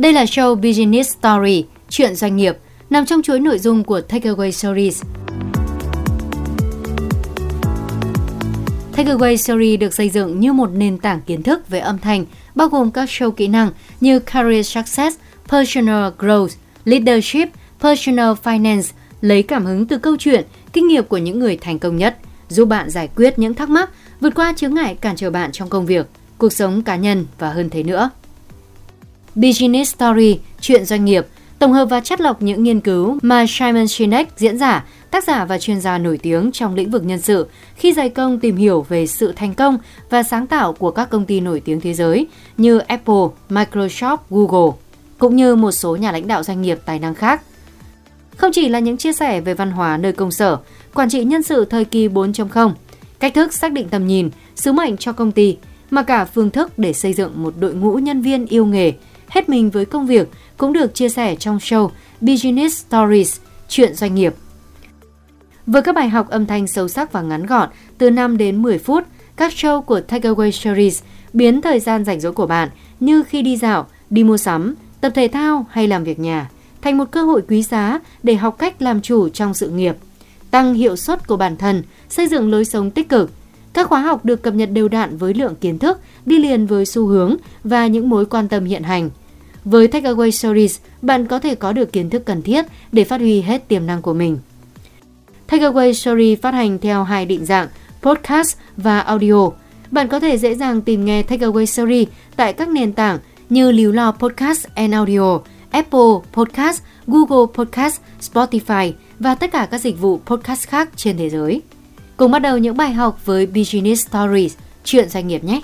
Đây là show Business Story, chuyện doanh nghiệp, nằm trong chuỗi nội dung của Takeaway Series. Takeaway Series được xây dựng như một nền tảng kiến thức về âm thanh, bao gồm các show kỹ năng như Career Success, Personal Growth, Leadership, Personal Finance, lấy cảm hứng từ câu chuyện, kinh nghiệm của những người thành công nhất, giúp bạn giải quyết những thắc mắc, vượt qua chướng ngại cản trở bạn trong công việc, cuộc sống cá nhân và hơn thế nữa. Business Story, chuyện doanh nghiệp, tổng hợp và chất lọc những nghiên cứu mà Simon Sinek, diễn giả, tác giả và chuyên gia nổi tiếng trong lĩnh vực nhân sự, khi dày công tìm hiểu về sự thành công và sáng tạo của các công ty nổi tiếng thế giới như Apple, Microsoft, Google, cũng như một số nhà lãnh đạo doanh nghiệp tài năng khác. Không chỉ là những chia sẻ về văn hóa nơi công sở, quản trị nhân sự thời kỳ 4.0, cách thức xác định tầm nhìn, sứ mệnh cho công ty, mà cả phương thức để xây dựng một đội ngũ nhân viên yêu nghề, hết mình với công việc cũng được chia sẻ trong show Business Stories, chuyện doanh nghiệp. Với các bài học âm thanh sâu sắc và ngắn gọn từ 5 đến 10 phút, các show của Takeaway Series biến thời gian rảnh rỗi của bạn như khi đi dạo, đi mua sắm, tập thể thao hay làm việc nhà thành một cơ hội quý giá để học cách làm chủ trong sự nghiệp, tăng hiệu suất của bản thân, xây dựng lối sống tích cực. Các khóa học được cập nhật đều đặn với lượng kiến thức đi liền với xu hướng và những mối quan tâm hiện hành. Với Takeaway Stories bạn có thể có được kiến thức cần thiết để phát huy hết tiềm năng của mình. Takeaway Story phát hành theo hai định dạng podcast và audio. Bạn có thể dễ dàng tìm nghe Takeaway Story tại các nền tảng như Líu Lo Podcast and Audio, Apple Podcast, Google Podcast, Spotify và tất cả các dịch vụ podcast khác trên thế giới. Cùng bắt đầu những bài học với Business Stories, chuyện doanh nghiệp nhé!